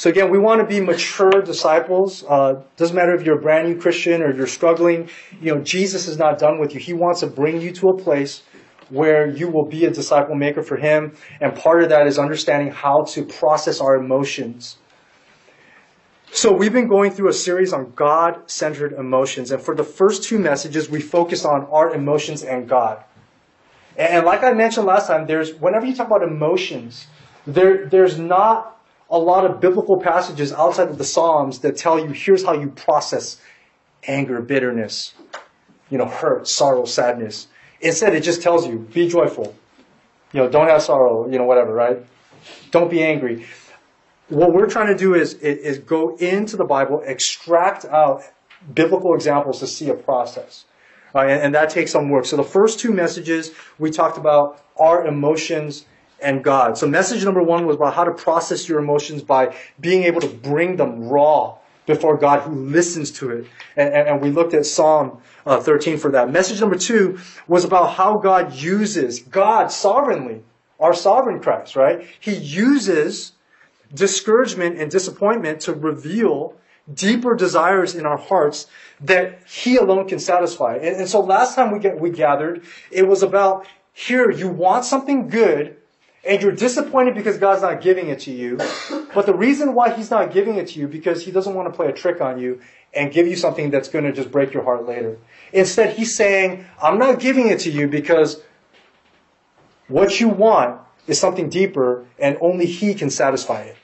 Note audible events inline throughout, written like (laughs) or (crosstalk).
So again, we want to be mature disciples. Uh, doesn't matter if you're a brand new Christian or you're struggling. You know, Jesus is not done with you. He wants to bring you to a place where you will be a disciple maker for Him. And part of that is understanding how to process our emotions. So we've been going through a series on God-centered emotions. And for the first two messages, we focused on our emotions and God. And like I mentioned last time, there's whenever you talk about emotions, there, there's not a lot of biblical passages outside of the Psalms that tell you here's how you process anger, bitterness, you know, hurt, sorrow, sadness. Instead, it just tells you be joyful. You know, don't have sorrow, you know, whatever, right? Don't be angry. What we're trying to do is, is go into the Bible, extract out biblical examples to see a process. Right? And, that takes some work. So the first two messages, we talked about our emotions and God. So message number one was about how to process your emotions by being able to bring them raw before God who listens to it. And, and, and we looked at Psalm uh, 13 for that. Message number two was about how God uses, God sovereignly, our sovereign Christ, right? He uses discouragement and disappointment to reveal deeper desires in our hearts that He alone can satisfy. And, and so last time we, get, we gathered, it was about here, you want something good, and you're disappointed because God's not giving it to you. But the reason why He's not giving it to you because He doesn't want to play a trick on you and give you something that's going to just break your heart later. Instead, He's saying, I'm not giving it to you because what you want is something deeper and only He can satisfy it.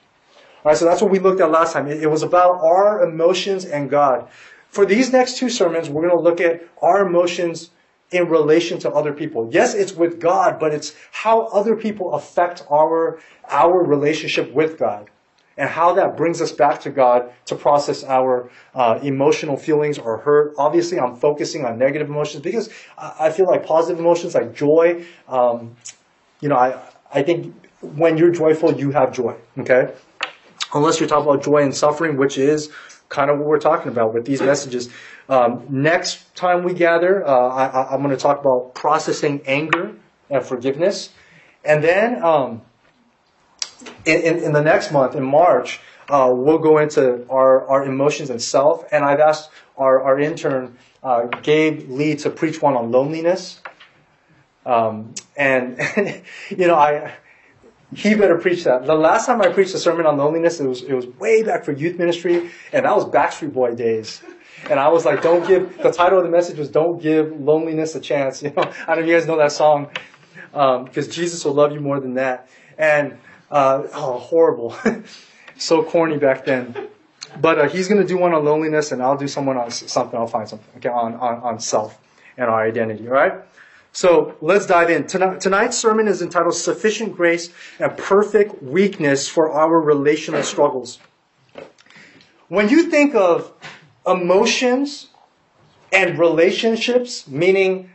All right, so that's what we looked at last time. It, was about our emotions and God. For these next two sermons, we're going to look at our emotions in relation to other people. Yes, it's with God, but it's how other people affect our, our relationship with God and how that brings us back to God to process our uh, emotional feelings or hurt. Obviously, I'm focusing on negative emotions because I feel like positive emotions like joy, um, you know, I, I think when you're joyful, you have joy, okay? Unless you're talking about joy and suffering, which is kind of what we're talking about with these messages. Um, next time we gather, uh, I, am going to talk about processing anger and forgiveness. And then um, in, in, in, the next month, in March, uh, we'll go into our, our emotions and self. And I've asked our, our intern, uh, Gabe Lee, to preach one on loneliness. Um, and, (laughs) you know, I he better preach that. The last time I preached a sermon on loneliness, it was it was way back for youth ministry, and that was Backstreet Boy days. And I was like, don't give, the title of the message was Don't Give Loneliness a Chance. (laughs) You know, I don't know if you guys know that song, because um, Jesus will love you more than that. And, uh, oh, horrible. (laughs) so corny back then. But uh, he's going to do one on loneliness, and I'll do someone on something. I'll find something okay, on, on, on self and our identity, all right? So let's dive in. Tonight's sermon is entitled Sufficient Grace and Perfect Weakness for Our Relational Struggles. When you think of emotions and relationships, meaning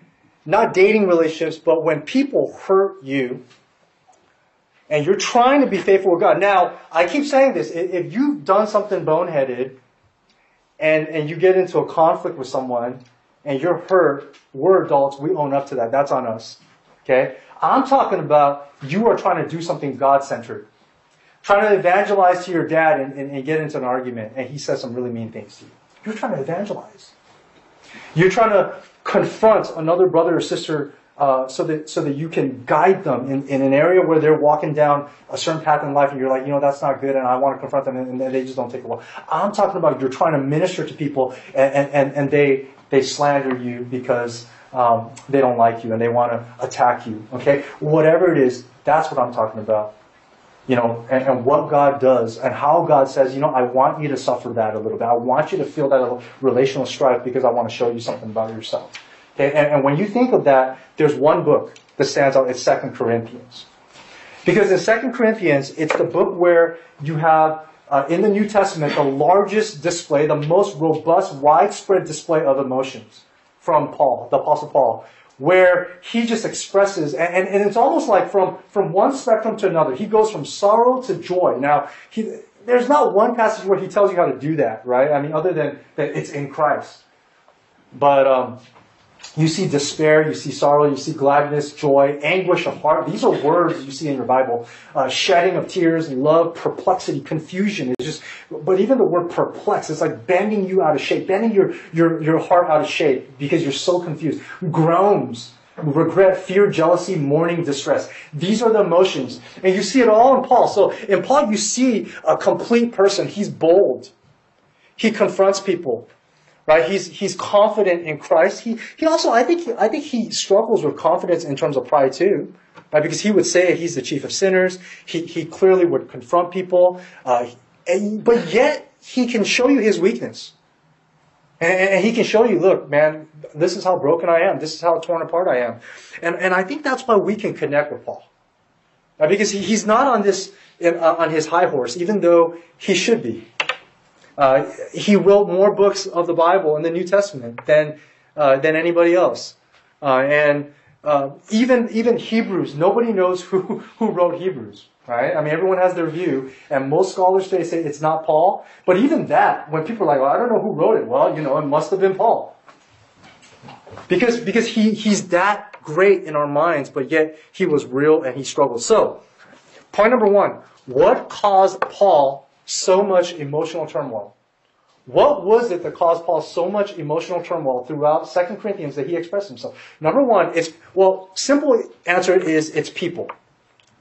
not dating relationships, but when people hurt you and you're trying to be faithful with God. Now, I keep saying this. If you've done something boneheaded and, and you get into a conflict with someone and you're hurt, we're adults, we own up to that. That's on us. Okay? I'm talking about you are trying to do something God centered. Trying to evangelize to your dad and, and, and get into an argument, and he says some really mean things to you. You're trying to evangelize. You're trying to confront another brother or sister uh, so that so that you can guide them in, in an area where they're walking down a certain path in life, and you're like, you know, that's not good, and I want to confront them, and, and they just don't take a while. I'm talking about you're trying to minister to people, and and, and they they slander you because um, they don't like you and they want to attack you. Okay, whatever it is, that's what I'm talking about you know, and, and, what God does and how God says, you know, I want you to suffer that a little bit. I want you to feel that relational strife because I want to show you something about yourself. Okay, and, and when you think of that, there's one book that stands out. It's Second Corinthians, because in Second Corinthians, it's the book where you have uh, in the New Testament the largest display, the most robust, widespread display of emotions from Paul, the Apostle Paul where he just expresses, and, and, it's almost like from, from one spectrum to another. He goes from sorrow to joy. Now, he, there's not one passage where he tells you how to do that, right? I mean, other than that it's in Christ. But um, you see despair, you see sorrow, you see gladness, joy, anguish of heart. These are words you see in your Bible. Uh, shedding of tears, love, perplexity, confusion. It's just, but even the word perplex, it's like bending you out of shape, bending your, your, your heart out of shape because you're so confused. Groans, regret, fear, jealousy, mourning, distress. These are the emotions. And you see it all in Paul. So in Paul, you see a complete person. He's bold. He confronts people right? He's he's confident in Christ. He he also I think he, I think he struggles with confidence in terms of pride too, right? Because he would say he's the chief of sinners. He he clearly would confront people, uh, and, but yet he can show you his weakness, and, and he can show you, look, man, this is how broken I am. This is how torn apart I am, and and I think that's why we can connect with Paul, right? Because he, he's not on this uh, on his high horse, even though he should be. Uh, he wrote more books of the Bible in the New Testament than uh, than anybody else, uh, and uh, even even Hebrews. Nobody knows who (laughs) who wrote Hebrews, right? I mean, everyone has their view, and most scholars today say it's not Paul. But even that, when people are like, well, "I don't know who wrote it," well, you know, it must have been Paul, because because he he's that great in our minds, but yet he was real and he struggled. So, point number one: what caused Paul so much emotional turmoil? What was it that caused Paul so much emotional turmoil throughout Second Corinthians that he expressed himself? Number one, it's, well, simple answer is it's people.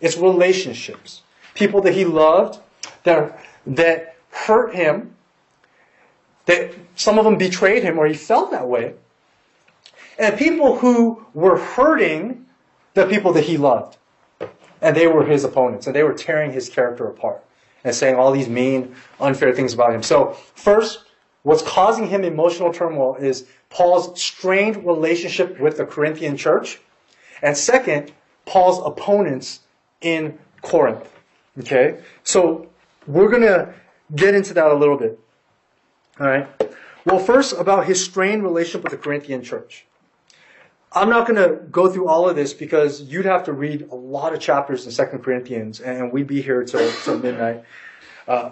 It's relationships. People that he loved, that, that hurt him, that some of them betrayed him or he felt that way, and people who were hurting the people that he loved. And they were his opponents, and they were tearing his character apart and saying all these mean, unfair things about him. So, first, what's causing him emotional turmoil is Paul's strained relationship with the Corinthian church. And second, Paul's opponents in Corinth. Okay? So, we're going to get into that a little bit. All right? Well, first, about his strained relationship with the Corinthian church. I'm not going to go through all of this because you'd have to read a lot of chapters in Second Corinthians, and we'd be here till, till midnight. Uh,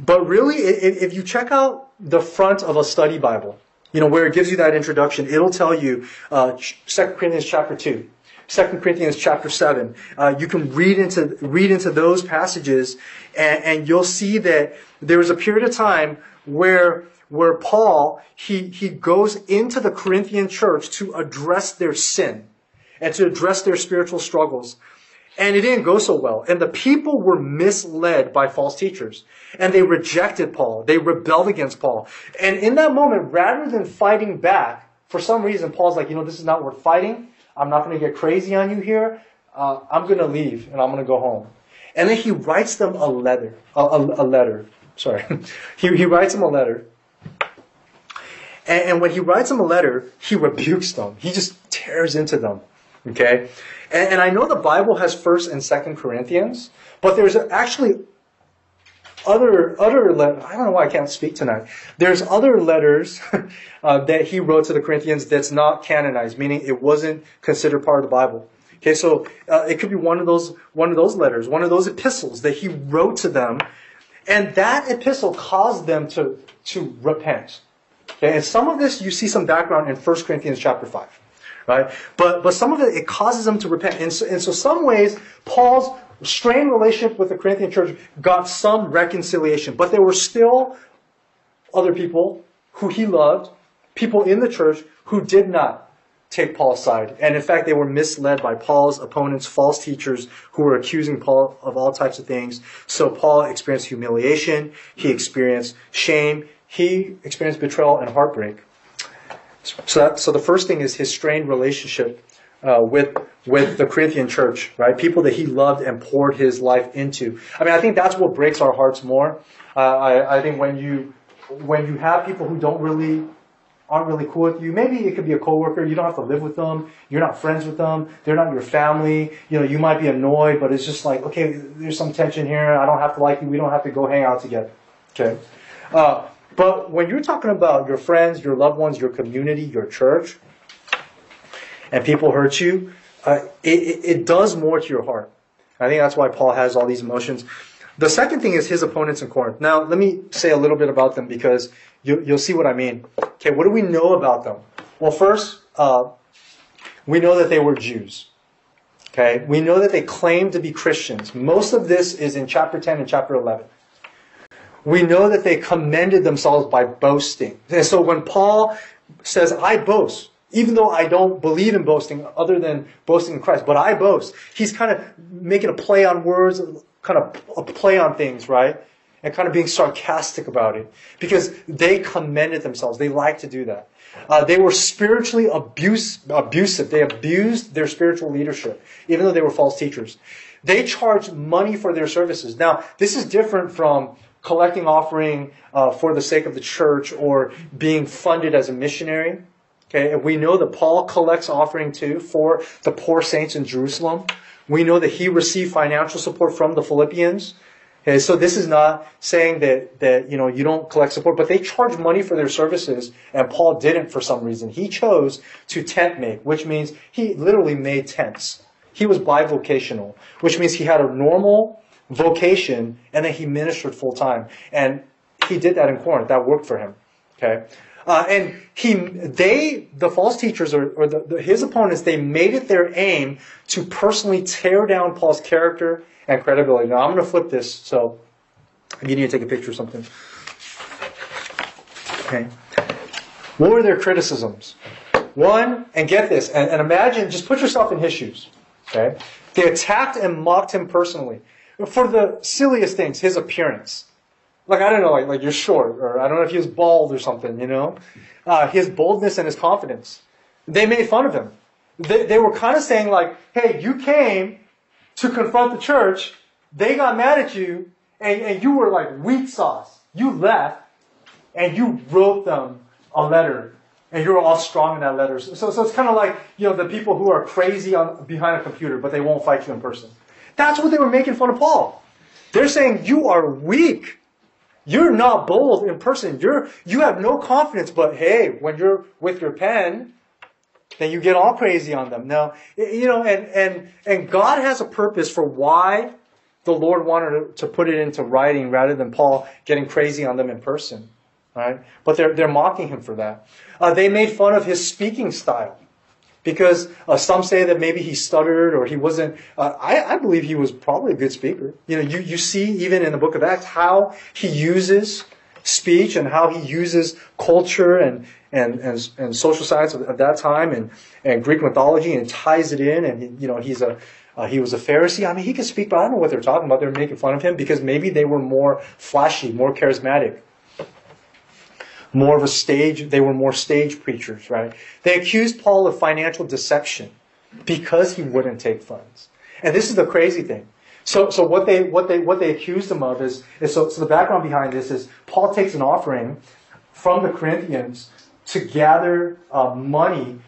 but really, if you check out the front of a study Bible, you know, where it gives you that introduction, it'll tell you uh, 2 Corinthians chapter 2, 2 Corinthians chapter 7. Uh, you can read into, read into those passages, and, and you'll see that there was a period of time where where Paul, he, he goes into the Corinthian church to address their sin and to address their spiritual struggles. And it didn't go so well. And the people were misled by false teachers. And they rejected Paul. They rebelled against Paul. And in that moment, rather than fighting back, for some reason, Paul's like, you know, this is not worth fighting. I'm not going to get crazy on you here. Uh, I'm going to leave and I'm going to go home. And then he writes them a letter. A, a, a letter. Sorry. (laughs) he, he writes them a letter and, and when he writes them a letter, he rebukes them. He just tears into them. Okay? And, and I know the Bible has First and Second Corinthians, but there's actually other other letters. I don't know why I can't speak tonight. There's other letters (laughs) uh, that he wrote to the Corinthians that's not canonized, meaning it wasn't considered part of the Bible. Okay, so uh, it could be one of those one of those letters, one of those epistles that he wrote to them, and that epistle caused them to to repent. Okay, and some of this you see some background in 1 Corinthians chapter 5. Right? But but some of it it causes them to repent. And so, and so some ways Paul's strained relationship with the Corinthian church got some reconciliation, but there were still other people who he loved, people in the church who did not take Paul's side. And in fact, they were misled by Paul's opponents, false teachers who were accusing Paul of all types of things. So Paul experienced humiliation. He experienced shame he experienced betrayal and heartbreak. So, that, so the first thing is his strained relationship uh, with with the Corinthian church, right? People that he loved and poured his life into. I mean, I think that's what breaks our hearts more. Uh, I, I think when you when you have people who don't really aren't really cool with you. Maybe it could be a coworker. You don't have to live with them. You're not friends with them. They're not your family. You know, you might be annoyed, but it's just like, okay, there's some tension here. I don't have to like you. We don't have to go hang out together. Okay. Uh, but when you're talking about your friends, your loved ones, your community, your church, and people hurt you, uh, it, it, it does more to your heart. I think that's why Paul has all these emotions. The second thing is his opponents in Corinth. Now, let me say a little bit about them because you, will see what I mean. Okay, what do we know about them? Well, first, uh, we know that they were Jews. Okay, we know that they claimed to be Christians. Most of this is in chapter 10 and chapter 11. We know that they commended themselves by boasting. And so when Paul says, I boast, even though I don't believe in boasting other than boasting in Christ, but I boast, he's kind of making a play on words, kind of a play on things, right? And kind of being sarcastic about it. Because they commended themselves. They like to do that. Uh, they were spiritually abuse, abusive. They abused their spiritual leadership, even though they were false teachers. They charged money for their services. Now, this is different from collecting offering uh, for the sake of the church or being funded as a missionary. Okay, and we know that Paul collects offering too for the poor saints in Jerusalem. We know that he received financial support from the Philippians. Okay, so this is not saying that, that, you know, you don't collect support, but they charge money for their services, and Paul didn't for some reason. He chose to tent make, which means he literally made tents. He was bivocational, which means he had a normal vocation, and then he ministered full time. And he did that in Corinth. That worked for him. Okay? Uh, and he, they, the false teachers or, or the, the, his opponents, they made it their aim to personally tear down Paul's character and credibility. Now I'm going to flip this, so you need to take a picture or something. Okay. What were their criticisms? One, and get this, and, and imagine, just put yourself in his shoes. Okay. They attacked and mocked him personally for the silliest things, his appearance. Like, I don't know, like, like you're short, or I don't know if he was bald or something, you know? Uh, his boldness and his confidence. They made fun of him. They, they were kind of saying, like, hey, you came to confront the church, they got mad at you, and, and you were like weak sauce. You left, and you wrote them a letter, and you were all strong in that letter. So, so it's kind of like, you know, the people who are crazy on, behind a computer, but they won't fight you in person. That's what they were making fun of Paul. They're saying, you are weak. You're not bold in person. You're, you have no confidence, but hey, when you're with your pen, then you get all crazy on them. Now, you know, and, and, and God has a purpose for why the Lord wanted to put it into writing rather than Paul getting crazy on them in person. Right? But they're, they're mocking him for that. Uh, they made fun of his speaking style because uh, some say that maybe he stuttered or he wasn't. Uh, I, I, believe he was probably a good speaker. You know, you, you see even in the book of Acts how he uses speech and how he uses culture and and and, and social science of, that time and and Greek mythology and ties it in. And he, you know, he's a uh, he was a Pharisee. I mean, he could speak, but I don't know what they're talking about. They're making fun of him because maybe they were more flashy, more charismatic more of a stage, they were more stage preachers, right? They accused Paul of financial deception because he wouldn't take funds. And this is the crazy thing. So, so what they, what they, what they accused him of is, is so, so the background behind this is Paul takes an offering from the Corinthians to gather uh, money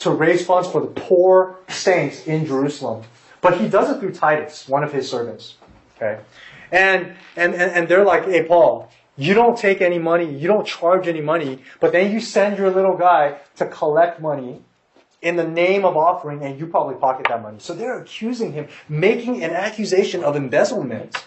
to raise funds for the poor saints in Jerusalem. But he does it through Titus, one of his servants. Okay? And, and, and, and they're like, hey, Paul, you don't take any money, you don't charge any money, but then you send your little guy to collect money in the name of offering, and you probably pocket that money. So they're accusing him, making an accusation of embezzlement,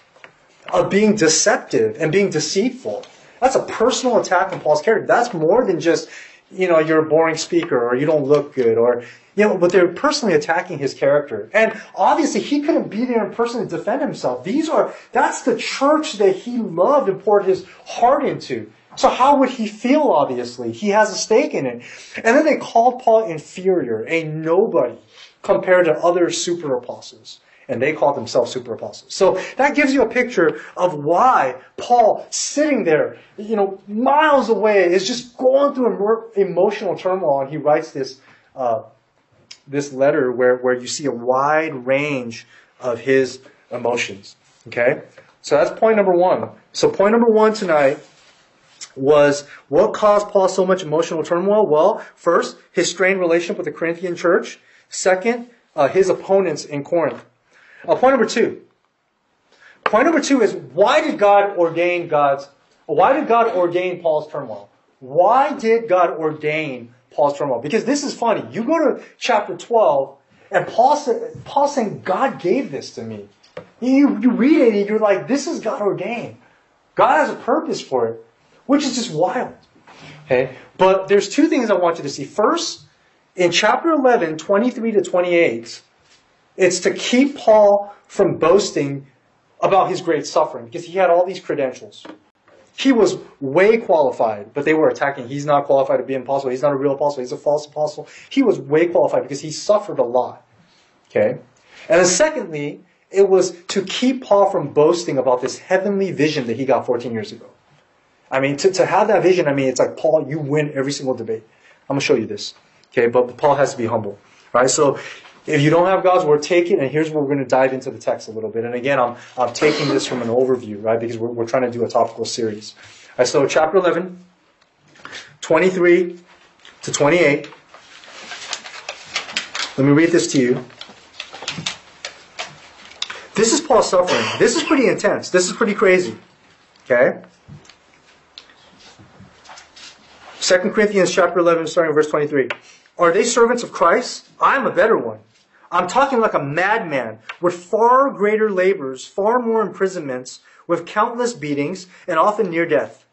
of being deceptive and being deceitful. That's a personal attack on Paul's character. That's more than just, you know, you're a boring speaker or you don't look good or you know, but they're personally attacking his character. And obviously he couldn't be there in person to defend himself. These are, that's the church that he loved and poured his heart into. So how would he feel, obviously? He has a stake in it. And then they called Paul inferior, a nobody, compared to other super apostles. And they called themselves super apostles. So that gives you a picture of why Paul, sitting there, you know, miles away, is just going through emotional turmoil. And he writes this uh, this letter where, where you see a wide range of his emotions. Okay? So that's point number one. So point number one tonight was what caused Paul so much emotional turmoil? Well, first, his strained relationship with the Corinthian church. Second, uh, his opponents in Corinth. Uh, point number two. Point number two is why did God ordain God's, why did God ordain Paul's turmoil? Why did God ordain Because this is funny. You go to chapter 12, and Paul Paul's saying, God gave this to me. You, you read it and you're like, this is God ordained. God has a purpose for it, which is just wild. Okay? But there's two things I want you to see. First in chapter 11, 23 to 28, it's to keep Paul from boasting about his great suffering because he had all these credentials. He was way qualified, but they were attacking. He's not qualified to be an apostle. He's not a real apostle. He's a false apostle. He was way qualified because he suffered a lot. Okay? And then secondly, it was to keep Paul from boasting about this heavenly vision that he got 14 years ago. I mean, to, to have that vision, I mean, it's like, Paul, you win every single debate. I'm going to show you this. Okay? But Paul has to be humble. Right? So if you don't have God's word, take it, and here's where we're going to dive into the text a little bit. And again, I'm, I'm taking this from an overview, right, because we're, we're trying to do a topical series. All right, so chapter 11, 23 to 28. Let me read this to you. This is Paul's suffering. This is pretty intense. This is pretty crazy. Okay? 2 Corinthians chapter 11, starting verse 23. Are they servants of Christ? I'm a better one. I'm talking like a madman with far greater labors, far more imprisonments, with countless beatings, and often near death.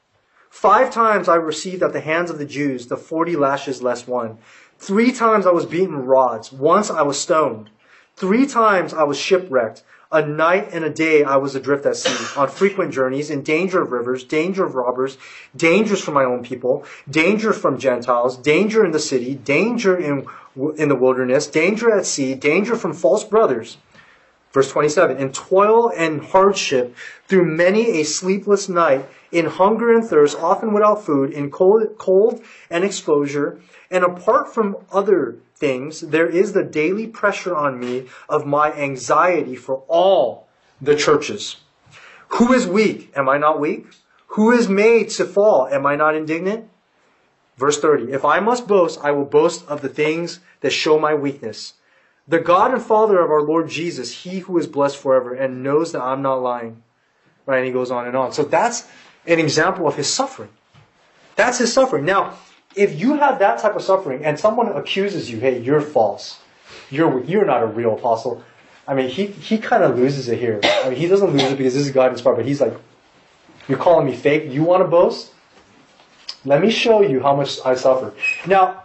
Five times I received at the hands of the Jews the forty lashes less one. Three times I was beaten rods. Once I was stoned. Three times I was shipwrecked. A night and a day I was adrift at sea, on frequent journeys, in danger of rivers, danger of robbers, dangers from my own people, danger from Gentiles, danger in the city, danger in in the wilderness, danger at sea, danger from false brothers. Verse 27, in toil and hardship, through many a sleepless night, in hunger and thirst, often without food, in cold, cold and exposure, and apart from other things, there is the daily pressure on me of my anxiety for all the churches. Who is weak? Am I not weak? Who is made to fall? Am I not indignant? Verse 30 If I must boast, I will boast of the things that show my weakness. The God and Father of our Lord Jesus, He who is blessed forever and knows that I'm not lying. Right? And he goes on and on. So that's an example of his suffering. That's his suffering. Now, if you have that type of suffering and someone accuses you, hey, you're false, you're, you're not a real apostle, I mean, he, he kind of loses it here. I mean, he doesn't lose it because this is God inspired, but he's like, you're calling me fake? You want to boast? Let me show you how much I suffer. Now,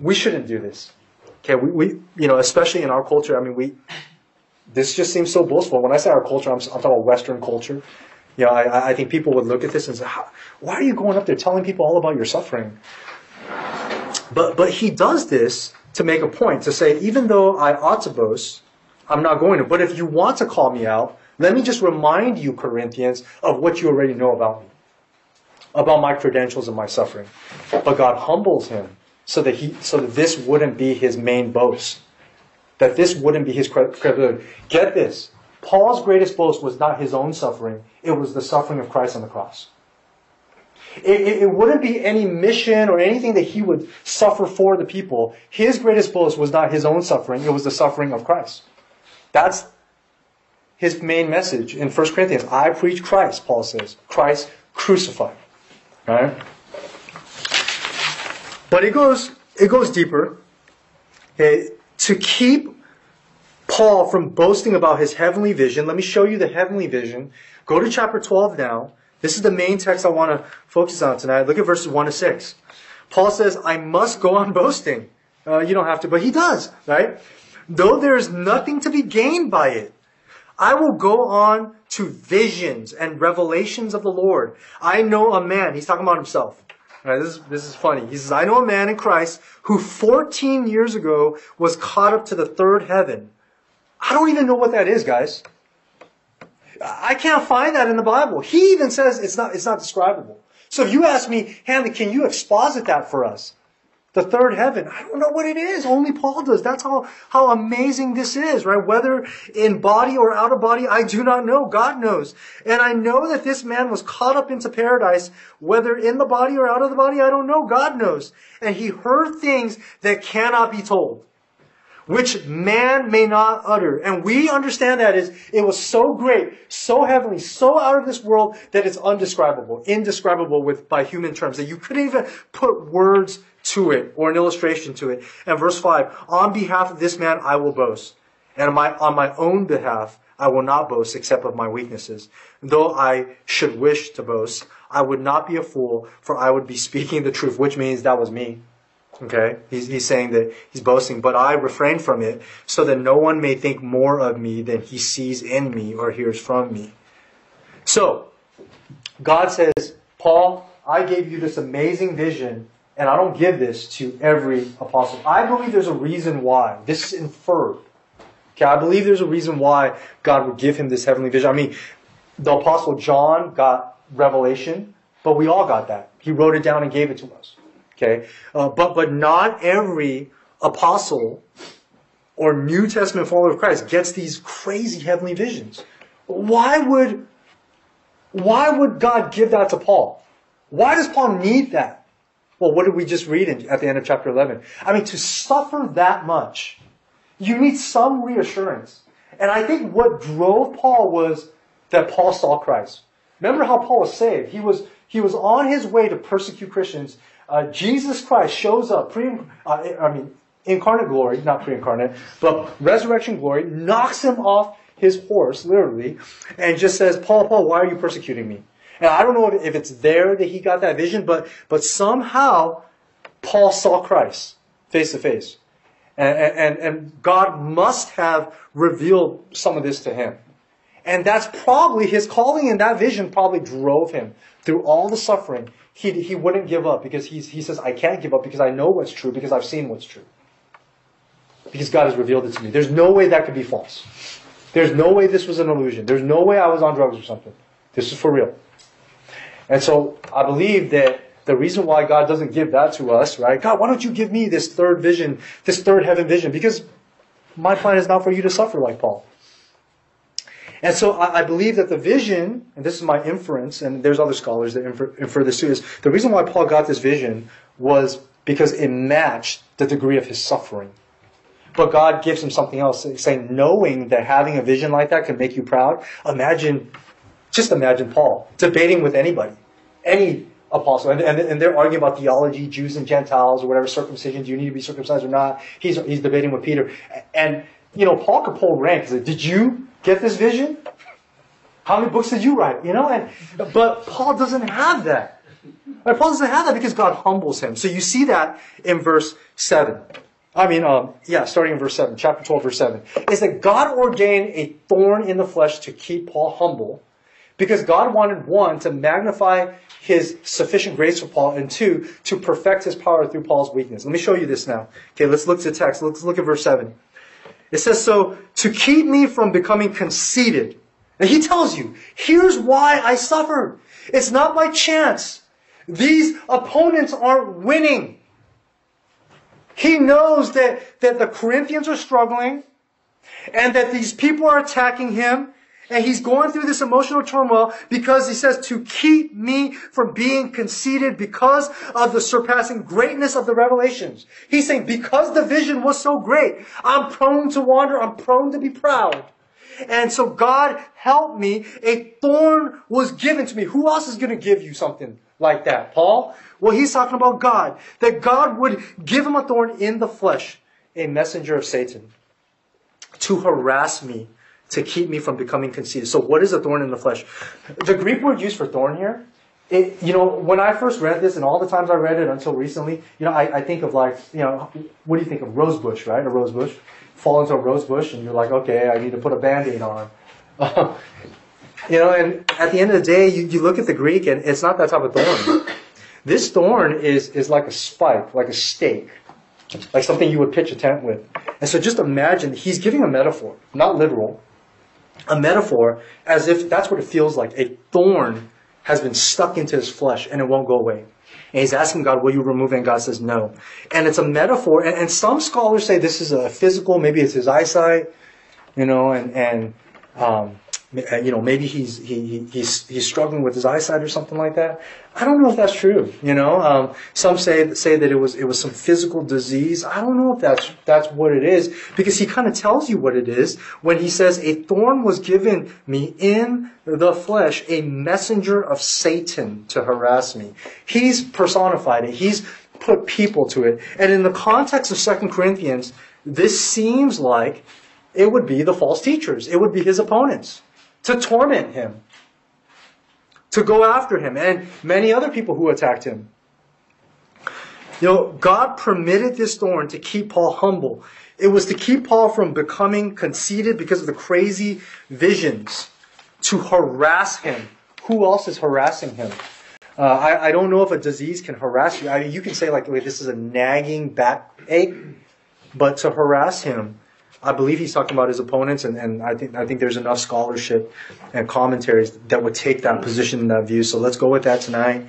we shouldn't do this. Okay, we, we you know, especially in our culture, I mean, we, this just seems so boastful. When I say our culture, I'm, I'm talking about Western culture. You know, I, I think people would look at this and say, why are you going up there telling people all about your suffering? But, but he does this to make a point, to say, even though I ought to boast, I'm not going to. But if you want to call me out, let me just remind you, Corinthians, of what you already know about me about my credentials and my suffering. But God humbles him so that he so that this wouldn't be his main boast. That this wouldn't be his credibility. Get this. Paul's greatest boast was not his own suffering, it was the suffering of Christ on the cross. It, it, it, wouldn't be any mission or anything that he would suffer for the people. His greatest boast was not his own suffering, it was the suffering of Christ. That's his main message in 1 Corinthians. I preach Christ, Paul says. Christ crucified. Right? But it goes it goes deeper. To keep Paul from boasting about his heavenly vision, let me show you the heavenly vision. Go to chapter 12 now. This is the main text I want to focus on tonight. Look at verses 1 to 6. Paul says, I must go on boasting. Uh, you don't have to, but he does, right? Though there is nothing to be gained by it. I will go on to visions and revelations of the Lord. I know a man, he's talking about himself. Right, this, is, this is funny. He says, I know a man in Christ who 14 years ago was caught up to the third heaven. I don't even know what that is, guys. I can't find that in the Bible. He even says it's not, it's not describable. So if you ask me, Hanley, can you exposit that for us? the third heaven. I don't know what it is. Only Paul does. That's how, how amazing this is, right? Whether in body or out of body, I do not know. God knows. And I know that this man was caught up into paradise, whether in the body or out of the body, I don't know. God knows. And he heard things that cannot be told. Which man may not utter. And we understand that is, it was so great, so heavenly, so out of this world that it's undescribable, indescribable with, by human terms, that you couldn't even put words to it or an illustration to it. And verse 5, on behalf of this man I will boast. And on my, on my own behalf I will not boast except of my weaknesses. Though I should wish to boast, I would not be a fool, for I would be speaking the truth, which means that was me. Okay? He's, he's saying that he's boasting, but I refrain from it so that no one may think more of me than he sees in me or hears from me. So, God says, Paul, I gave you this amazing vision, and I don't give this to every apostle. I believe there's a reason why. This is inferred. Okay, I believe there's a reason why God would give him this heavenly vision. I mean, the apostle John got revelation, but we all got that. He wrote it down and gave it to us. Okay, uh, but but not every apostle or New Testament follower of Christ gets these crazy heavenly visions. Why would why would God give that to Paul? Why does Paul need that? Well, what did we just read in, at the end of chapter 11? I mean, to suffer that much, you need some reassurance. And I think what drove Paul was that Paul saw Christ. Remember how Paul was saved? He was, he was on his way to persecute Christians. Uh, Jesus Christ shows up, pre, uh, I mean, incarnate glory, not pre-incarnate, but resurrection glory, knocks him off his horse, literally, and just says, Paul, Paul, why are you persecuting me? And I don't know if, if it's there that he got that vision, but, but somehow Paul saw Christ face to face. And, and, and God must have revealed some of this to him. And that's probably his calling and that vision probably drove him through all the suffering. He, he wouldn't give up because he's, he says, I can't give up because I know what's true, because I've seen what's true. Because God has revealed it to me. There's no way that could be false. There's no way this was an illusion. There's no way I was on drugs or something. This is for real. And so I believe that the reason why God doesn't give that to us, right? God, why don't you give me this third vision, this third heaven vision? Because my plan is not for you to suffer like Paul. And so I, believe that the vision, and this is my inference, and there's other scholars that infer, infer this too, is the reason why Paul got this vision was because it matched the degree of his suffering. But God gives him something else, saying, knowing that having a vision like that can make you proud. Imagine, just imagine Paul debating with anybody, any apostle, and, and, and they're arguing about theology, Jews and Gentiles, or whatever circumcision, do you need to be circumcised or not? He's, he's debating with Peter. And, you know, Paul could pull rank. He's like, did you get this vision? How many books did you write? You know, and, but Paul doesn't have that. Paul doesn't have that because God humbles him. So you see that in verse 7. I mean, um, yeah, starting in verse 7, chapter 12, verse 7, is that God ordained a thorn in the flesh to keep Paul humble because God wanted, one, to magnify his sufficient grace for Paul, and two, to perfect his power through Paul's weakness. Let me show you this now. Okay, let's look at the text. Let's look at verse 7. It says, So, to keep me from becoming conceited. And he tells you, here's why I suffered. It's not by chance. These opponents aren't winning. He knows that, that the Corinthians are struggling and that these people are attacking him and he's going through this emotional turmoil because he says to keep me from being conceited because of the surpassing greatness of the revelations. He's saying because the vision was so great, I'm prone to wander, I'm prone to be proud. And so God help me. A thorn was given to me. Who else is going to give you something like that? Paul? Well, he's talking about God. That God would give him a thorn in the flesh, a messenger of Satan, to harass me, to keep me from becoming conceited. So what is a thorn in the flesh? The Greek word used for thorn here, it, you know, when I first read this and all the times I read it until recently, you know, I, I think of like, you know, what do you think of rose bush, right? A rose bush. Fall into a rose bush and you're like, okay, I need to put a band-aid on. (laughs) you know, and at the end of the day, you, you look at the Greek and it's not that type of thorn. This thorn is, is like a spike, like a stake, like something you would pitch a tent with. And so just imagine, he's giving a metaphor, not literal, a metaphor as if that's what it feels like. A thorn has been stuck into his flesh and it won't go away. And he's asking God, will you remove it? And God says no. And it's a metaphor. And, and some scholars say this is a physical, maybe it's his eyesight, you know, and, and, um, uh, you know, maybe he's he, he's he's struggling with his eyesight or something like that. I don't know if that's true. You know, um, some say say that it was it was some physical disease. I don't know if that's that's what it is because he kind of tells you what it is when he says a thorn was given me in the flesh, a messenger of Satan to harass me. He's personified it. He's put people to it, and in the context of Second Corinthians, this seems like it would be the false teachers. It would be his opponents to torment him, to go after him, and many other people who attacked him. You know, God permitted this thorn to keep Paul humble. It was to keep Paul from becoming conceited because of the crazy visions, to harass him. Who else is harassing him? Uh, I, I don't know if a disease can harass you. I mean, you can say like, wait, this is a nagging backache, but to harass him, I believe he's talking about his opponents, and, and I think I think there's enough scholarship and commentaries that would take that position and that view. So let's go with that tonight.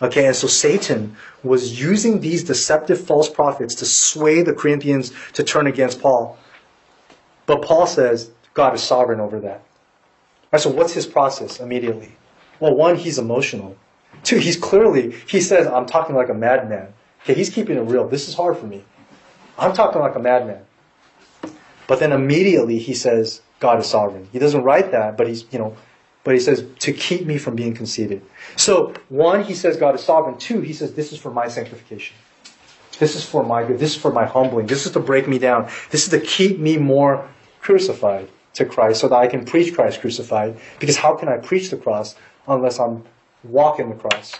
Okay, and so Satan was using these deceptive false prophets to sway the Corinthians to turn against Paul. But Paul says God is sovereign over that. Right, so what's his process immediately? Well, one, he's emotional. Two, he's clearly, he says, I'm talking like a madman. Okay, he's keeping it real. This is hard for me. I'm talking like a madman. But then immediately he says, God is sovereign. He doesn't write that, but he's, you know, but he says, to keep me from being conceited. So, one, he says God is sovereign. Two, he says, this is for my sanctification. This is for my good. This is for my humbling. This is to break me down. This is to keep me more crucified to Christ so that I can preach Christ crucified. Because how can I preach the cross unless I'm walking the cross?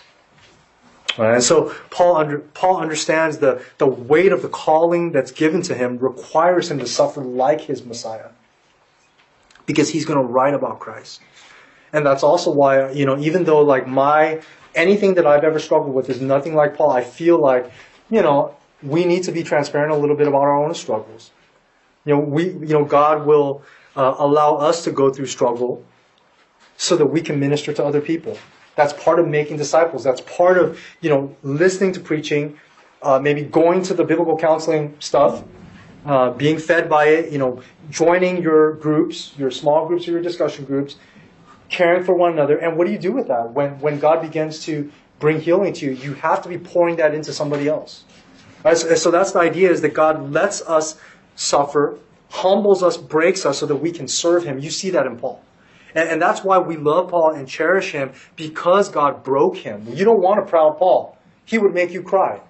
Right? And so Paul, under, Paul understands the, the weight of the calling that's given to him requires him to suffer like his Messiah. Because he's going to write about Christ. And that's also why, you know, even though like my, anything that I've ever struggled with is nothing like Paul, I feel like, you know, we need to be transparent a little bit about our own struggles. You know, we, you know, God will uh, allow us to go through struggle so that we can minister to other people. That's part of making disciples. That's part of, you know, listening to preaching, uh, maybe going to the biblical counseling stuff, uh, being fed by it, you know, joining your groups, your small groups or your discussion groups, caring for one another. And what do you do with that? When, when God begins to bring healing to you, you have to be pouring that into somebody else. Right? So, so that's the idea is that God lets us suffer, humbles us, breaks us so that we can serve Him. You see that in Paul. And, and that's why we love Paul and cherish him because God broke him. You don't want a proud Paul. He would make you cry.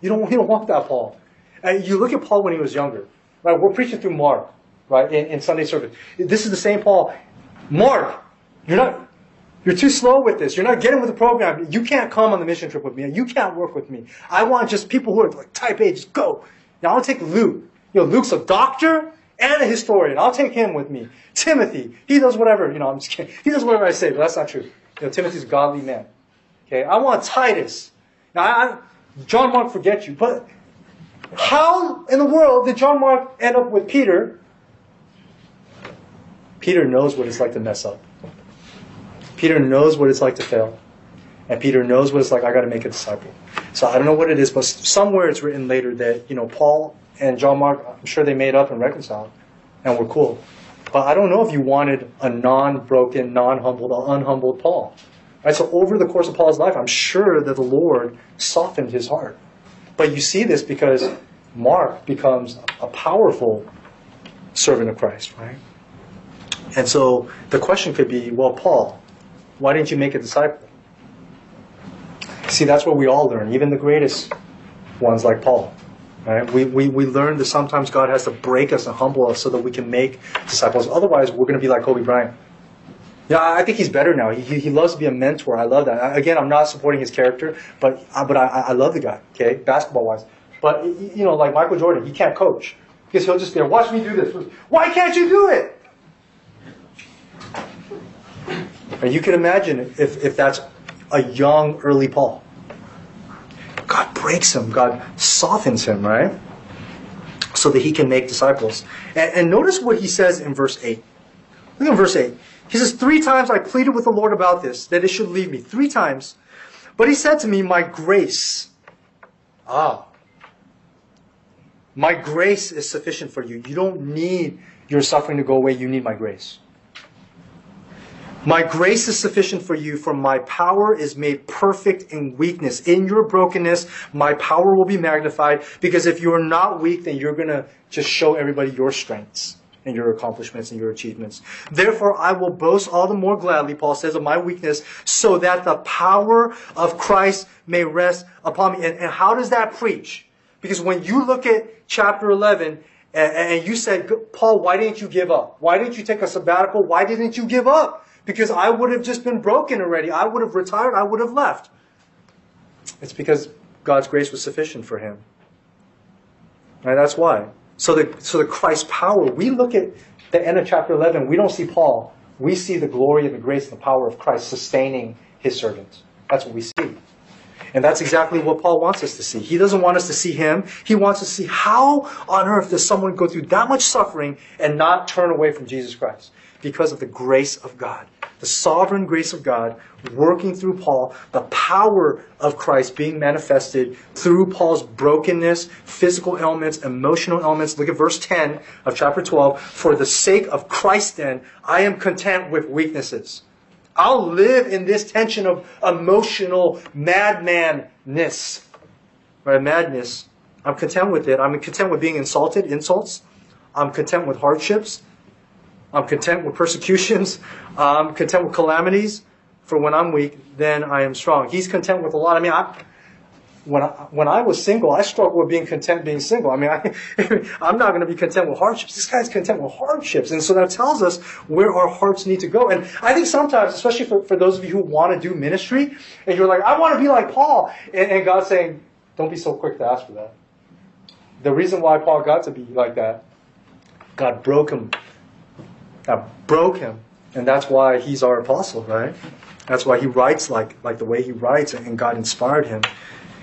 You don't, (laughs) you don't want that Paul. And you look at Paul when he was younger. Right? We're preaching through Mark, right, in, in Sunday service. This is the same Paul. Mark, you're not, you're too slow with this. You're not getting with the program. You can't come on the mission trip with me. You can't work with me. I want just people who are like type A, just go. Now I'll take Luke. You know, Luke's a doctor and a historian. I'll take him with me. Timothy, he does whatever, you know, I'm just kidding. He does whatever I say, but that's not true. You know, Timothy's a godly man. Okay, I want Titus. Now, I, John Mark forget you, but how in the world did John Mark end up with Peter? Peter knows what it's like to mess up. Peter knows what it's like to fail. And Peter knows what it's like, I got to make a disciple. So I don't know what it is, but somewhere it's written later that, you know, Paul and John Mark, I'm sure they made up and reconciled and were cool. But I don't know if you wanted a non-broken, non-humbled, unhumbled Paul. Right? So over the course of Paul's life, I'm sure that the Lord softened his heart. But you see this because Mark becomes a powerful servant of Christ, right? And so the question could be, well, Paul, why didn't you make a disciple? See, that's what we all learn, even the greatest ones like Paul. Right? We, we, we learn that sometimes God has to break us and humble us so that we can make disciples. Otherwise, we're going to be like Kobe Bryant. Yeah, I think he's better now. He, he loves to be a mentor. I love that. Again, I'm not supporting his character, but uh, but I, I love the guy. Okay, basketball wise. But you know, like Michael Jordan, he can't coach because he'll just be there. Watch me do this. Why can't you do it? And you can imagine if if that's a young early Paul. God breaks him, God softens him, right? So that he can make disciples. And, and notice what he says in verse 8. Look at verse 8. He says, Three times I pleaded with the Lord about this, that it should leave me. Three times. But he said to me, My grace. Ah. My grace is sufficient for you. You don't need your suffering to go away. You need my grace. My grace is sufficient for you, for my power is made perfect in weakness. In your brokenness, my power will be magnified, because if you're not weak, then you're going to just show everybody your strengths and your accomplishments and your achievements. Therefore, I will boast all the more gladly, Paul says, of my weakness, so that the power of Christ may rest upon me. And, and how does that preach? Because when you look at chapter 11, and, and you said, Paul, why didn't you give up? Why didn't you take a sabbatical? Why didn't you give up? Because I would have just been broken already. I would have retired. I would have left. It's because God's grace was sufficient for him. Right? That's why. So the so the Christ power, we look at the end of chapter 11, we don't see Paul. We see the glory and the grace and the power of Christ sustaining his servants. That's what we see. And that's exactly what Paul wants us to see. He doesn't want us to see him. He wants us to see how on earth does someone go through that much suffering and not turn away from Jesus Christ? Because of the grace of God. The sovereign grace of God working through Paul, the power of Christ being manifested through Paul's brokenness, physical ailments, emotional ailments. Look at verse 10 of chapter 12. For the sake of Christ, then, I am content with weaknesses I'll live in this tension of emotional madmanness, right? Madness. I'm content with it. I'm content with being insulted, insults. I'm content with hardships. I'm content with persecutions. I'm (laughs) um, content with calamities. For when I'm weak, then I am strong. He's content with a lot. I mean, I, when I, when I was single, I struggled with being content being single. I mean, I, (laughs) I'm not going to be content with hardships. This guy's content with hardships. And so that tells us where our hearts need to go. And I think sometimes, especially for, for those of you who want to do ministry, and you're like, I want to be like Paul. And, and God's saying, don't be so quick to ask for that. The reason why Paul got to be like that, God broke him. God broke him. And that's why he's our apostle, right? That's why he writes like, like the way he writes, and God inspired him.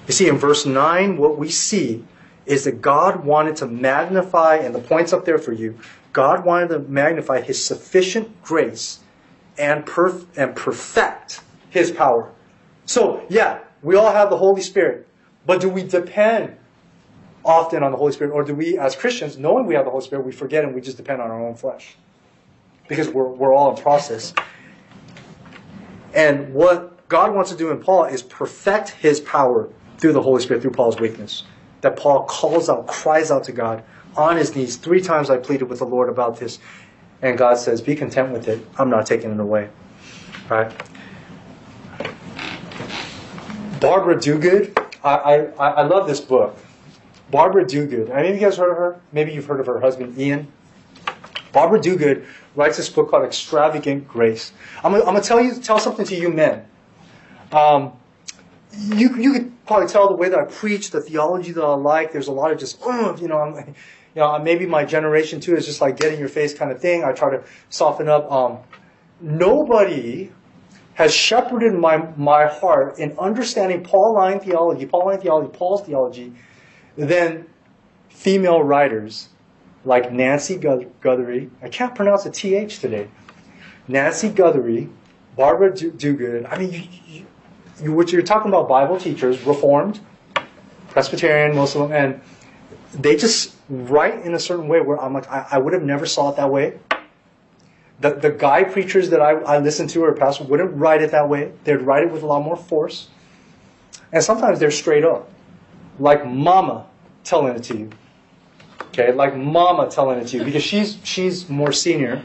You see, in verse 9, what we see is that God wanted to magnify, and the point's up there for you, God wanted to magnify his sufficient grace and, perf- and perfect his power. So, yeah, we all have the Holy Spirit, but do we depend often on the Holy Spirit, or do we, as Christians, knowing we have the Holy Spirit, we forget and we just depend on our own flesh? Because we're, we're all in process. And what God wants to do in Paul is perfect his power through the Holy Spirit, through Paul's weakness. That Paul calls out, cries out to God on his knees. Three times I pleaded with the Lord about this. And God says, Be content with it. I'm not taking it away. Right? Barbara Duguid. I, I, I love this book. Barbara Duguid. Any of you guys heard of her? Maybe you've heard of her husband, Ian. Barbara Duguid writes this book called Extravagant Grace. I'm going to tell you, tell something to you men. Um, you, you could probably tell the way that I preach, the theology that I like. There's a lot of just, you know, I'm, (laughs) you know, maybe my generation too is just like get in your face kind of thing. I try to soften up. Um, nobody has shepherded my, my heart in understanding Pauline theology, Pauline theology, Paul's theology, than female writers like Nancy Guthrie. I can't pronounce the TH today. Nancy Guthrie, Barbara Duguid. I mean, you, you, you, which you're talking about Bible teachers, Reformed, Presbyterian, Muslim, and they just write in a certain way where I'm like, I, I would have never saw it that way. The, the guy preachers that I, I listen to or pastor wouldn't write it that way. They'd write it with a lot more force. And sometimes they're straight up. Like mama telling it to you. Okay, like mama telling it to you. Because she's she's more senior.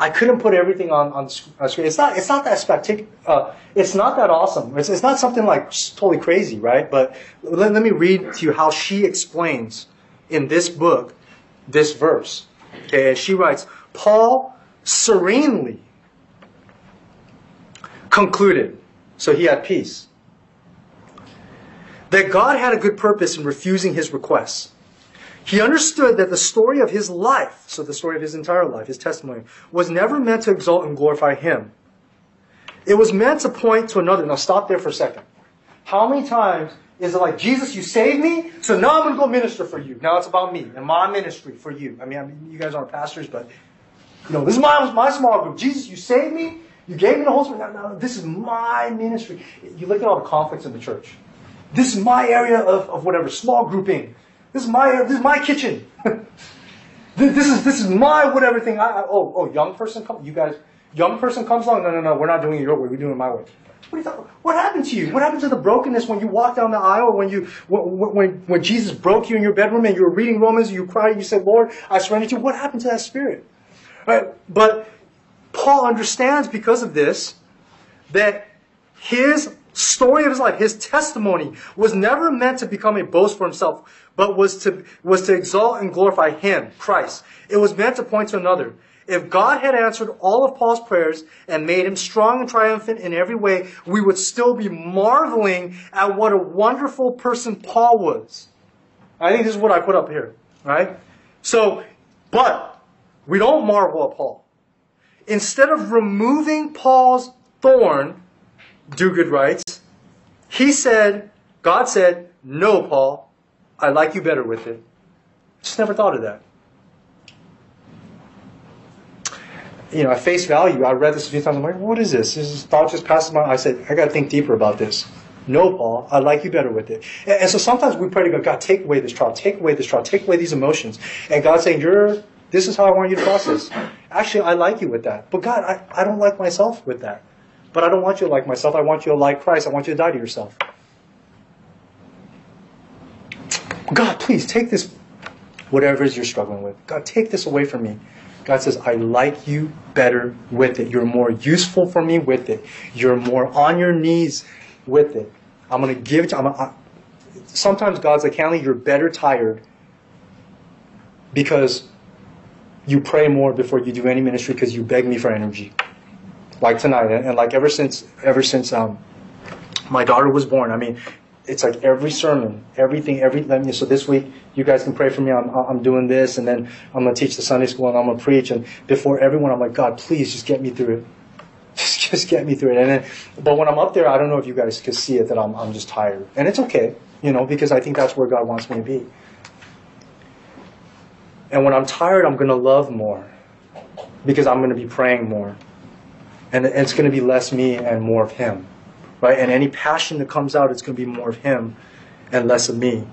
I couldn't put everything on, on screen. It's not, it's not that spectacular. Uh, it's not that awesome. It's, it's not something like totally crazy, right? But let, let me read to you how she explains in this book this verse. Okay, she writes, Paul serenely concluded, so he had peace, that God had a good purpose in refusing his requests. He understood that the story of his life, so the story of his entire life, his testimony, was never meant to exalt and glorify him. It was meant to point to another. Now stop there for a second. How many times is it like, Jesus, you saved me, so now I'm going to go minister for you. Now it's about me and my ministry for you. I mean, I mean you guys aren't pastors, but, you know, this is my, my small group. Jesus, you saved me, you gave me the Holy Spirit. Now, now, this is my ministry. You look at all the conflicts in the church. This is my area of, of whatever, small grouping. This is my this is my kitchen. (laughs) this is this is my whatever thing. I, I, oh oh young person come you guys young person comes along. No no no we're not doing it your way. We're doing it my way. What, what happened to you? What happened to the brokenness when you walked down the aisle? When you when, when when Jesus broke you in your bedroom and you were reading Romans, you cried, you said, "Lord, I surrender to you." What happened to that spirit? Right? But Paul understands because of this that his story of his life, his testimony, was never meant to become a boast for himself, but was to, was to exalt and glorify him, Christ. It was meant to point to another. If God had answered all of Paul's prayers and made him strong and triumphant in every way, we would still be marveling at what a wonderful person Paul was. I think this is what I put up here, right? So, but we don't marvel at Paul. Instead of removing Paul's thorn, Duguid writes, he said, God said, No, Paul, I like you better with it. Just never thought of that. You know, at face value, I read this a few times. I'm like, what is this? This thought just passes my. I said, I got to think deeper about this. No, Paul, I like you better with it. And, and, so sometimes we pray to God, God, take away this trial, take away this trial, take away these emotions. And God's saying, You're this is how I want you to process. Actually, I like you with that. But God, I, I don't like myself with that. But I don't want you to like myself. I want you to like Christ. I want you to die to yourself. God, please take this, whatever it is you're struggling with. God, take this away from me. God says, I like you better with it. You're more useful for me with it. You're more on your knees with it. I'm going to give it to you. Sometimes God's like, Hanley, you're better tired because you pray more before you do any ministry because you beg me for energy. Like tonight, and, and like ever since, ever since um, my daughter was born. I mean, it's like every sermon, everything, every. So this week, you guys can pray for me. I'm, I'm doing this, and then I'm gonna teach the Sunday school, and I'm gonna preach. And before everyone, I'm like, God, please just get me through it. (laughs) Just, just get me through it. And then, but when I'm up there, I don't know if you guys can see it that I'm, I'm just tired, and it's okay, you know, because I think that's where God wants me to be. And when I'm tired, I'm to love more because I'm to be praying more. And it's going to be less me and more of Him. Right? And any passion that comes out, it's going to be more of Him and less of me.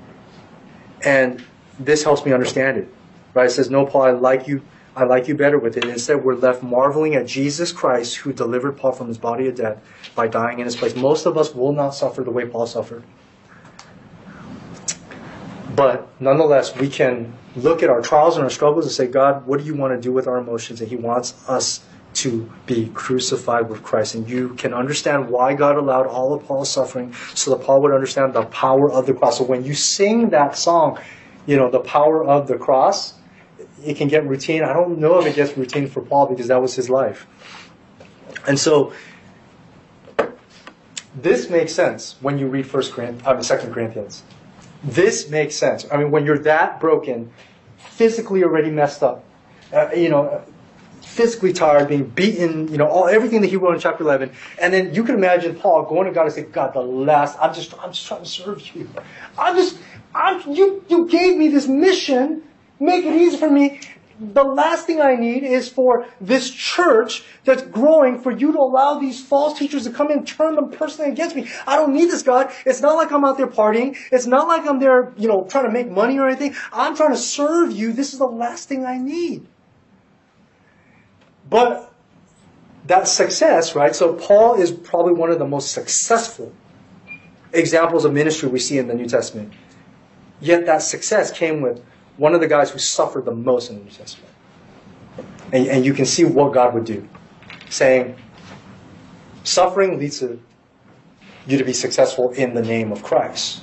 And this helps me understand it. Right? It says, No, Paul, I like you. I like you better with it. Instead, we're left marveling at Jesus Christ who delivered Paul from his body of death by dying in his place. Most of us will not suffer the way Paul suffered. But nonetheless, we can look at our trials and our struggles and say, God, what do you want to do with our emotions? And He wants us to be crucified with Christ. And you can understand why God allowed all of Paul's suffering so that Paul would understand the power of the cross. So when you sing that song, you know, the power of the cross, it can get routine. I don't know if it gets routine for Paul because that was his life. And so this makes sense when you read First Corinthians, I mean, Second Corinthians. This makes sense. I mean, when you're that broken, physically already messed up, uh, you know, physically tired, being beaten, you know, all everything that he wrote in chapter 11, and then you can imagine Paul going to God and saying, "God, the last, I'm just, I'm just trying to serve you. I'm just, I'm, you, you gave me this mission. Make it easy for me the last thing I need is for this church that's growing for you to allow these false teachers to come in and turn them personally against me. I don't need this, God. It's not like I'm out there partying. It's not like I'm there, you know, trying to make money or anything. I'm trying to serve you. This is the last thing I need. But that success, right? So Paul is probably one of the most successful examples of ministry we see in the New Testament. Yet that success came with one of the guys who suffered the most in the New Testament. And, and you can see what God would do, saying, suffering leads to you to be successful in the name of Christ.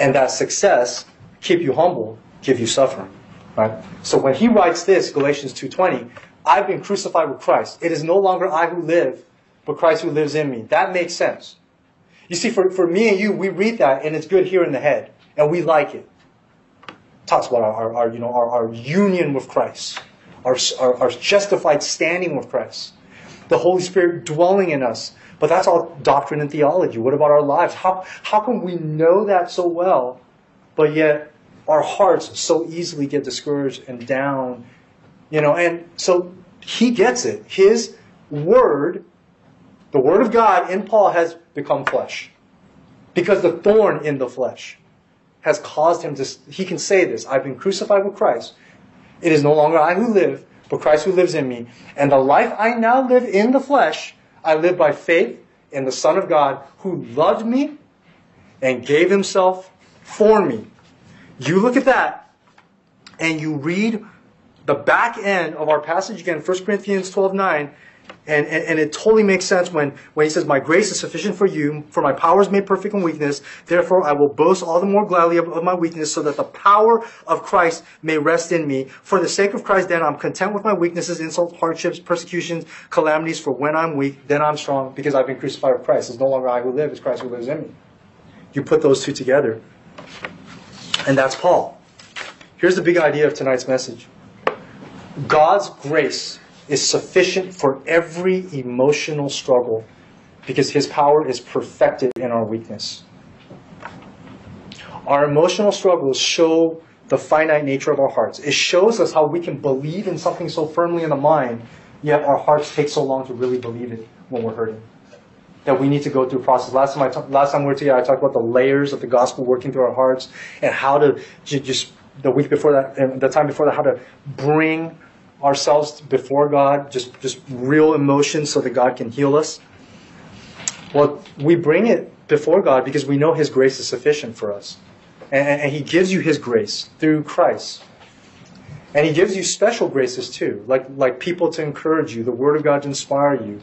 And that success keep you humble, give you suffering. Right? So when he writes this, Galatians 2.20, I've been crucified with Christ. It is no longer I who live, but Christ who lives in me. That makes sense. You see, for, for me and you, we read that and it's good here in the head, and we like it talks about our, our you know, our, our union with Christ, our, our, our justified standing with Christ, the Holy Spirit dwelling in us. But that's all doctrine and theology. What about our lives? How, how can we know that so well, but yet our hearts so easily get discouraged and down? You know, and so he gets it. His word, the word of God in Paul has become flesh. Because the thorn in the flesh has caused him to, he can say this I've been crucified with Christ. It is no longer I who live, but Christ who lives in me. And the life I now live in the flesh, I live by faith in the Son of God who loved me and gave himself for me. You look at that and you read the back end of our passage again, 1 Corinthians 12 9, And, and, and it totally makes sense when, when he says, My grace is sufficient for you, for my power is made perfect in weakness. Therefore, I will boast all the more gladly of, of my weakness, so that the power of Christ may rest in me. For the sake of Christ, then, I'm content with my weaknesses, insults, hardships, persecutions, calamities, for when I'm weak, then I'm strong, because I've been crucified with Christ. It's no longer I who live, it's Christ who lives in me. You put those two together. And that's Paul. Here's the big idea of tonight's message God's grace is sufficient for every emotional struggle because his power is perfected in our weakness. Our emotional struggles show the finite nature of our hearts. It shows us how we can believe in something so firmly in the mind, yet our hearts take so long to really believe it when we're hurting. That we need to go through process. Last time, I last time we were together, I talked about the layers of the gospel working through our hearts and how to just the week before that, the time before that, how to bring ourselves before God, just, just real emotions so that God can heal us. Well, we bring it before God because we know His grace is sufficient for us. And, and He gives you His grace through Christ. And He gives you special graces too, like, like people to encourage you, the Word of God to inspire you.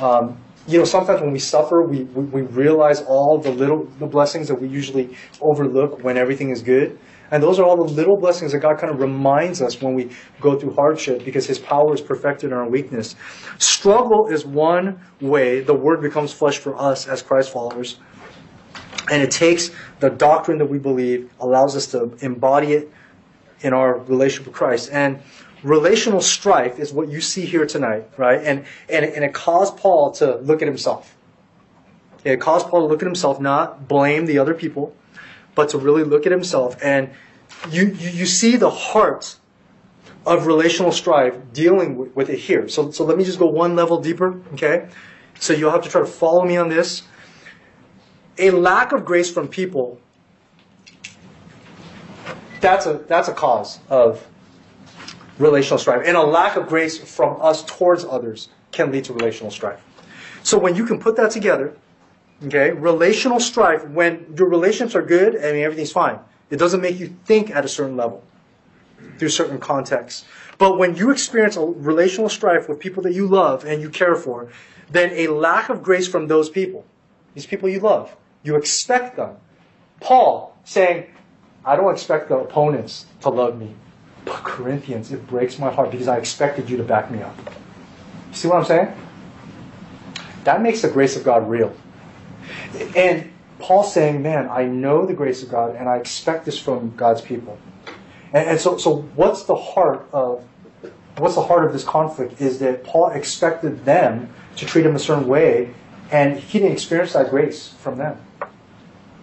Um, you know, sometimes when we suffer, we, we, we realize all the little the blessings that we usually overlook when everything is good. And those are all the little blessings that God kind of reminds us when we go through hardship because His power is perfected in our weakness. Struggle is one way the Word becomes flesh for us as Christ followers. And it takes the doctrine that we believe, allows us to embody it in our relationship with Christ. And relational strife is what you see here tonight, right? And, and, and it caused Paul to look at himself. It caused Paul to look at himself, not blame the other people, but to really look at himself. And you, you, you see the heart of relational strife dealing with, with it here. So, so let me just go one level deeper, okay? So you'll have to try to follow me on this. A lack of grace from people, that's a, that's a cause of relational strife. And a lack of grace from us towards others can lead to relational strife. So when you can put that together, Okay? Relational strife, when your relationships are good, mean, everything's fine. It doesn't make you think at a certain level through certain contexts. But when you experience a relational strife with people that you love and you care for, then a lack of grace from those people, these people you love, you expect them. Paul saying, I don't expect the opponents to love me. But Corinthians, it breaks my heart because I expected you to back me up. See what I'm saying? That makes the grace of God real. And Paul's saying, man, I know the grace of God and I expect this from God's people. And, and so, so what's the heart of what's the heart of this conflict is that Paul expected them to treat him a certain way, and he didn't experience that grace from them.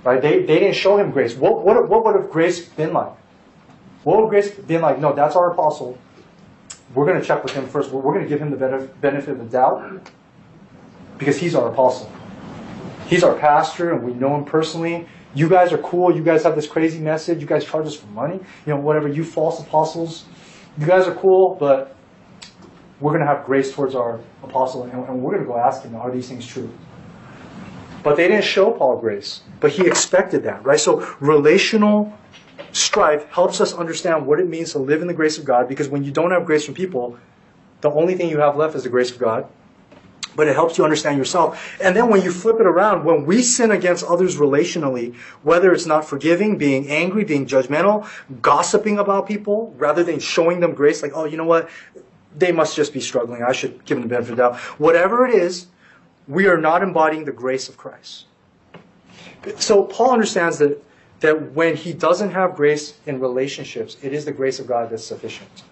Right? They, they didn't show him grace. What, what, what would have grace been like? What would grace been like? No, that's our apostle. We're going to check with him first. We're, we're going to give him the benefit of the doubt because he's our apostle. He's our pastor and we know him personally. You guys are cool. You guys have this crazy message. You guys charge us for money. You know, whatever. You false apostles. You guys are cool, but we're going to have grace towards our apostle and, we're going to go ask him, are these things true? But they didn't show Paul grace, but he expected that, right? So relational strife helps us understand what it means to live in the grace of God because when you don't have grace from people, the only thing you have left is the grace of God but it helps you understand yourself. And then when you flip it around, when we sin against others relationally, whether it's not forgiving, being angry, being judgmental, gossiping about people, rather than showing them grace, like, oh, you know what? They must just be struggling. I should give them the benefit of the doubt. Whatever it is, we are not embodying the grace of Christ. So Paul understands that, that when he doesn't have grace in relationships, it is the grace of God that's sufficient.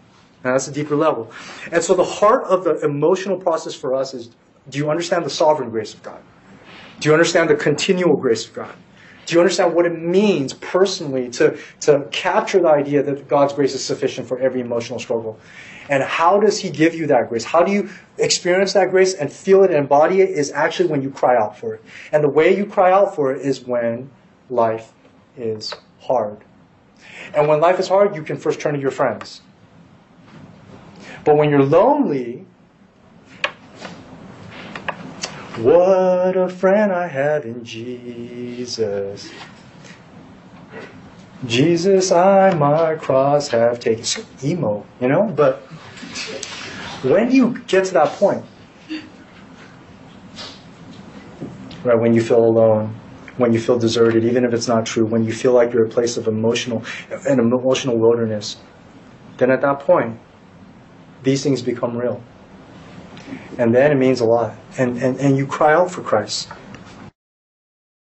And that's a deeper level. And so the heart of the emotional process for us is do you understand the sovereign grace of God? Do you understand the continual grace of God? Do you understand what it means personally to, to capture the idea that God's grace is sufficient for every emotional struggle? And how does He give you that grace? How do you experience that grace and feel it and embody it is actually when you cry out for it. And the way you cry out for it is when life is hard. And when life is hard, you can first turn to your friends. But when you're lonely, what a friend I have in Jesus. Jesus, I my cross have taken. Emo, you know? But when you get to that point, right, when you feel alone, when you feel deserted, even if it's not true, when you feel like you're a place of emotional, an emotional wilderness, then at that point, these things become real. And then it means a lot. And, and, and you cry out for Christ.